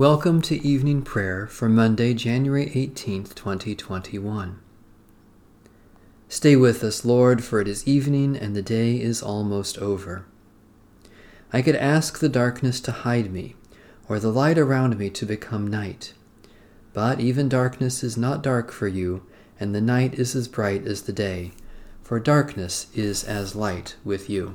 Welcome to evening prayer for Monday, January 18th, 2021. Stay with us, Lord, for it is evening and the day is almost over. I could ask the darkness to hide me, or the light around me to become night. But even darkness is not dark for you, and the night is as bright as the day, for darkness is as light with you.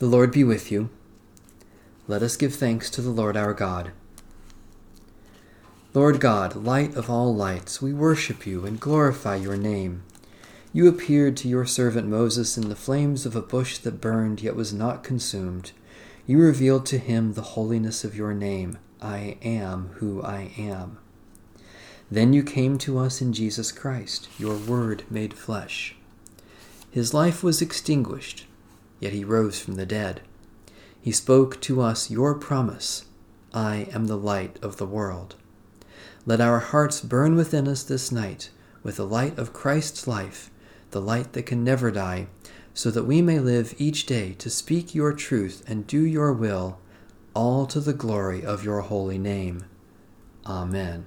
The Lord be with you. Let us give thanks to the Lord our God. Lord God, light of all lights, we worship you and glorify your name. You appeared to your servant Moses in the flames of a bush that burned yet was not consumed. You revealed to him the holiness of your name. I am who I am. Then you came to us in Jesus Christ, your Word made flesh. His life was extinguished yet he rose from the dead. He spoke to us your promise I am the light of the world. Let our hearts burn within us this night with the light of Christ's life, the light that can never die, so that we may live each day to speak your truth and do your will, all to the glory of your holy name. Amen.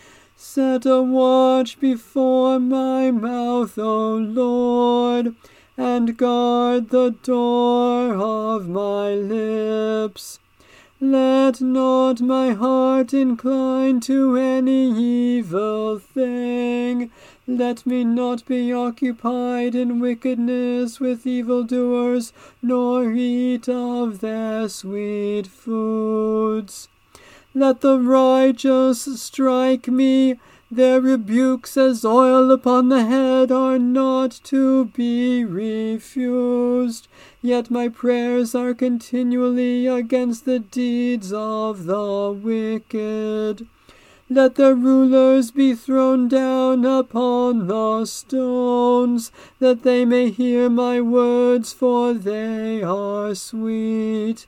Set a watch before my mouth, O Lord, and guard the door of my lips. Let not my heart incline to any evil thing. Let me not be occupied in wickedness with evildoers, nor eat of their sweet foods. Let the righteous strike me. Their rebukes as oil upon the head are not to be refused. Yet my prayers are continually against the deeds of the wicked. Let the rulers be thrown down upon the stones, that they may hear my words, for they are sweet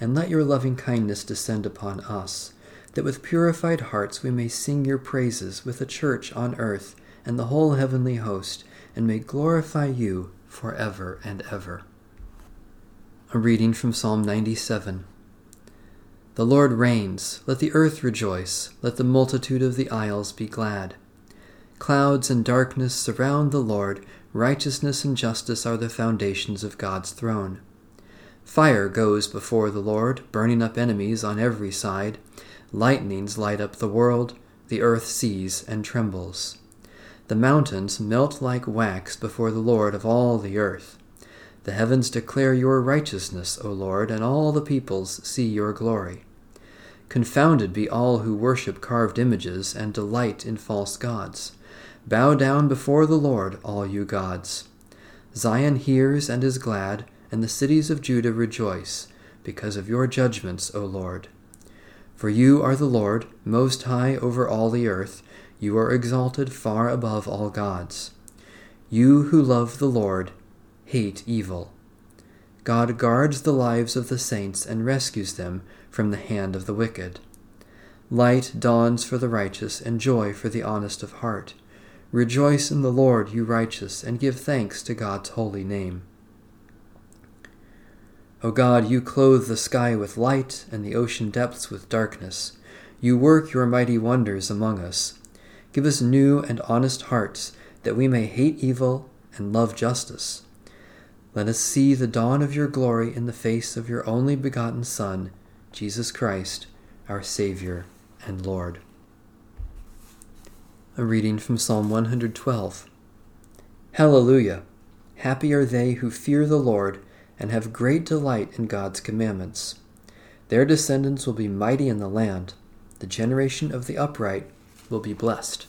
and let your loving kindness descend upon us, that with purified hearts we may sing your praises with the church on earth and the whole heavenly host, and may glorify you for ever and ever. A reading from Psalm 97. The Lord reigns, let the earth rejoice, let the multitude of the isles be glad. Clouds and darkness surround the Lord, righteousness and justice are the foundations of God's throne. Fire goes before the Lord, burning up enemies on every side. Lightnings light up the world, the earth sees and trembles. The mountains melt like wax before the Lord of all the earth. The heavens declare your righteousness, O Lord, and all the peoples see your glory. Confounded be all who worship carved images and delight in false gods. Bow down before the Lord, all you gods. Zion hears and is glad and the cities of Judah rejoice, because of your judgments, O Lord. For you are the Lord, most high over all the earth, you are exalted far above all gods. You who love the Lord hate evil. God guards the lives of the saints and rescues them from the hand of the wicked. Light dawns for the righteous and joy for the honest of heart. Rejoice in the Lord, you righteous, and give thanks to God's holy name. O God, you clothe the sky with light and the ocean depths with darkness. You work your mighty wonders among us. Give us new and honest hearts, that we may hate evil and love justice. Let us see the dawn of your glory in the face of your only begotten Son, Jesus Christ, our Savior and Lord. A reading from Psalm 112. Hallelujah! Happy are they who fear the Lord and have great delight in God's commandments. Their descendants will be mighty in the land. The generation of the upright will be blessed.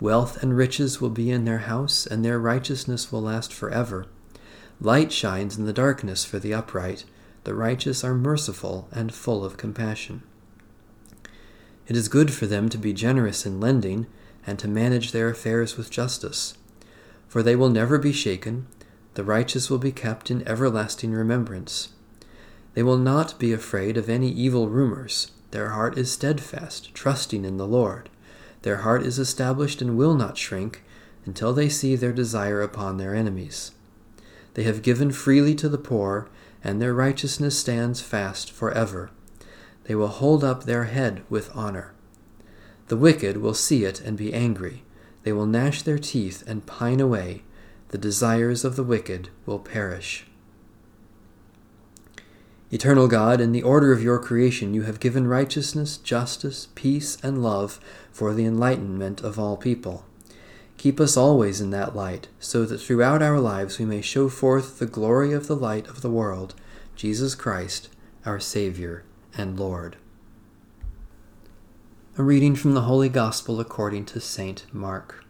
Wealth and riches will be in their house, and their righteousness will last forever. Light shines in the darkness for the upright. The righteous are merciful and full of compassion. It is good for them to be generous in lending and to manage their affairs with justice. For they will never be shaken, the righteous will be kept in everlasting remembrance. They will not be afraid of any evil rumors. Their heart is steadfast, trusting in the Lord. Their heart is established and will not shrink until they see their desire upon their enemies. They have given freely to the poor, and their righteousness stands fast forever. They will hold up their head with honor. The wicked will see it and be angry. They will gnash their teeth and pine away. The desires of the wicked will perish. Eternal God, in the order of your creation, you have given righteousness, justice, peace, and love for the enlightenment of all people. Keep us always in that light, so that throughout our lives we may show forth the glory of the light of the world, Jesus Christ, our Savior and Lord. A reading from the Holy Gospel according to St. Mark.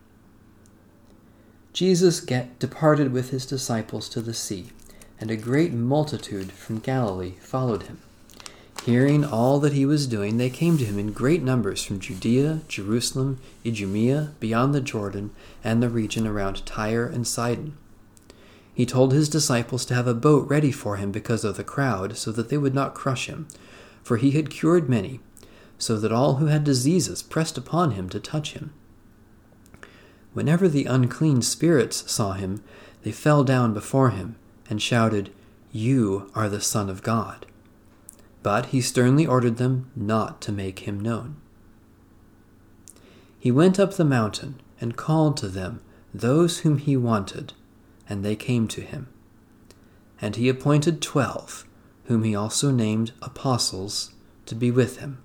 Jesus departed with his disciples to the sea, and a great multitude from Galilee followed him. Hearing all that he was doing, they came to him in great numbers from Judea, Jerusalem, Idumea, beyond the Jordan, and the region around Tyre and Sidon. He told his disciples to have a boat ready for him because of the crowd, so that they would not crush him for he had cured many, so that all who had diseases pressed upon him to touch him. Whenever the unclean spirits saw him, they fell down before him and shouted, You are the Son of God. But he sternly ordered them not to make him known. He went up the mountain and called to them those whom he wanted, and they came to him. And he appointed twelve whom he also named apostles, to be with him,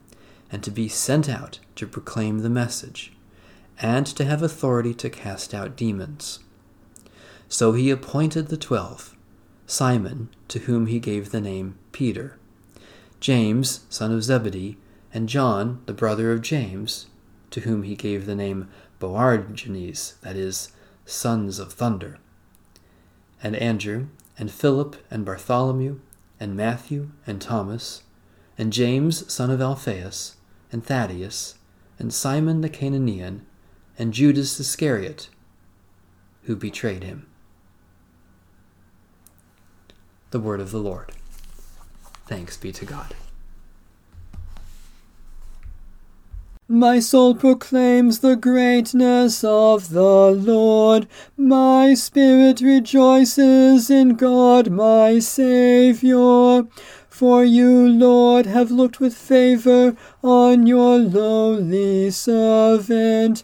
and to be sent out to proclaim the message, and to have authority to cast out demons. So he appointed the twelve Simon, to whom he gave the name Peter, James, son of Zebedee, and John, the brother of James, to whom he gave the name Boanerges, that is, sons of thunder, and Andrew, and Philip, and Bartholomew, and Matthew, and Thomas, and James son of Alphaeus, and Thaddeus, and Simon the Cananean, and Judas Iscariot, who betrayed him. The word of the Lord. Thanks be to God. My soul proclaims the greatness of the Lord. My spirit rejoices in God my Saviour. For you, Lord, have looked with favor on your lowly servant.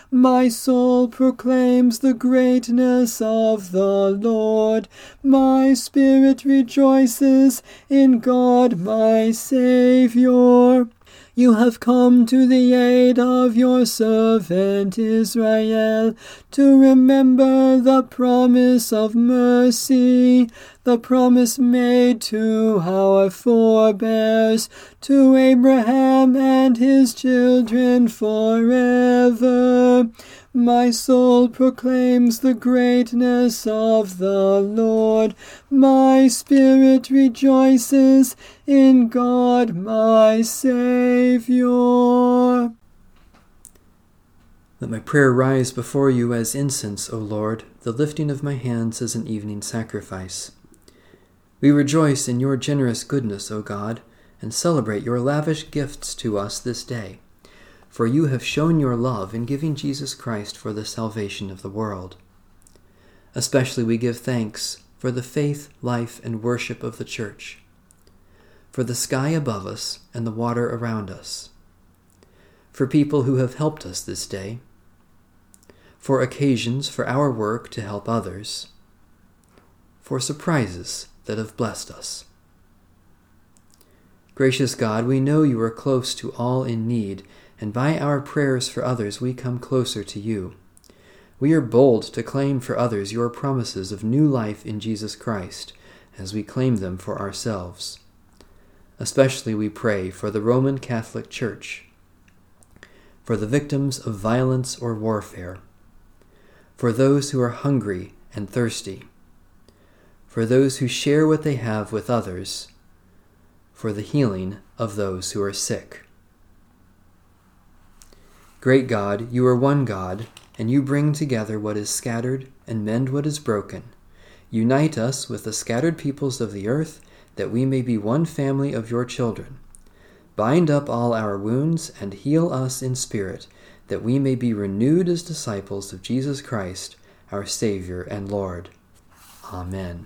My soul proclaims the greatness of the Lord. My spirit rejoices in God my Saviour. You have come to the aid of your servant Israel, to remember the promise of mercy, the promise made to our forebears, to Abraham and his children forever. My soul proclaims the greatness of the Lord. My spirit rejoices in God my Saviour. Let my prayer rise before you as incense, O Lord, the lifting of my hands as an evening sacrifice. We rejoice in your generous goodness, O God, and celebrate your lavish gifts to us this day. For you have shown your love in giving Jesus Christ for the salvation of the world. Especially we give thanks for the faith, life, and worship of the Church, for the sky above us and the water around us, for people who have helped us this day, for occasions for our work to help others, for surprises that have blessed us. Gracious God, we know you are close to all in need and by our prayers for others we come closer to you. We are bold to claim for others your promises of new life in Jesus Christ, as we claim them for ourselves. Especially we pray for the Roman Catholic Church, for the victims of violence or warfare, for those who are hungry and thirsty, for those who share what they have with others, for the healing of those who are sick. Great God, you are one God, and you bring together what is scattered and mend what is broken. Unite us with the scattered peoples of the earth, that we may be one family of your children. Bind up all our wounds and heal us in spirit, that we may be renewed as disciples of Jesus Christ, our Savior and Lord. Amen.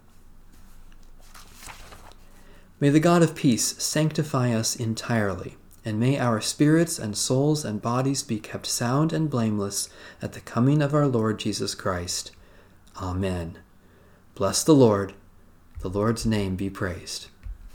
May the God of peace sanctify us entirely and may our spirits and souls and bodies be kept sound and blameless at the coming of our Lord Jesus Christ. Amen. Bless the Lord. The Lord's name be praised.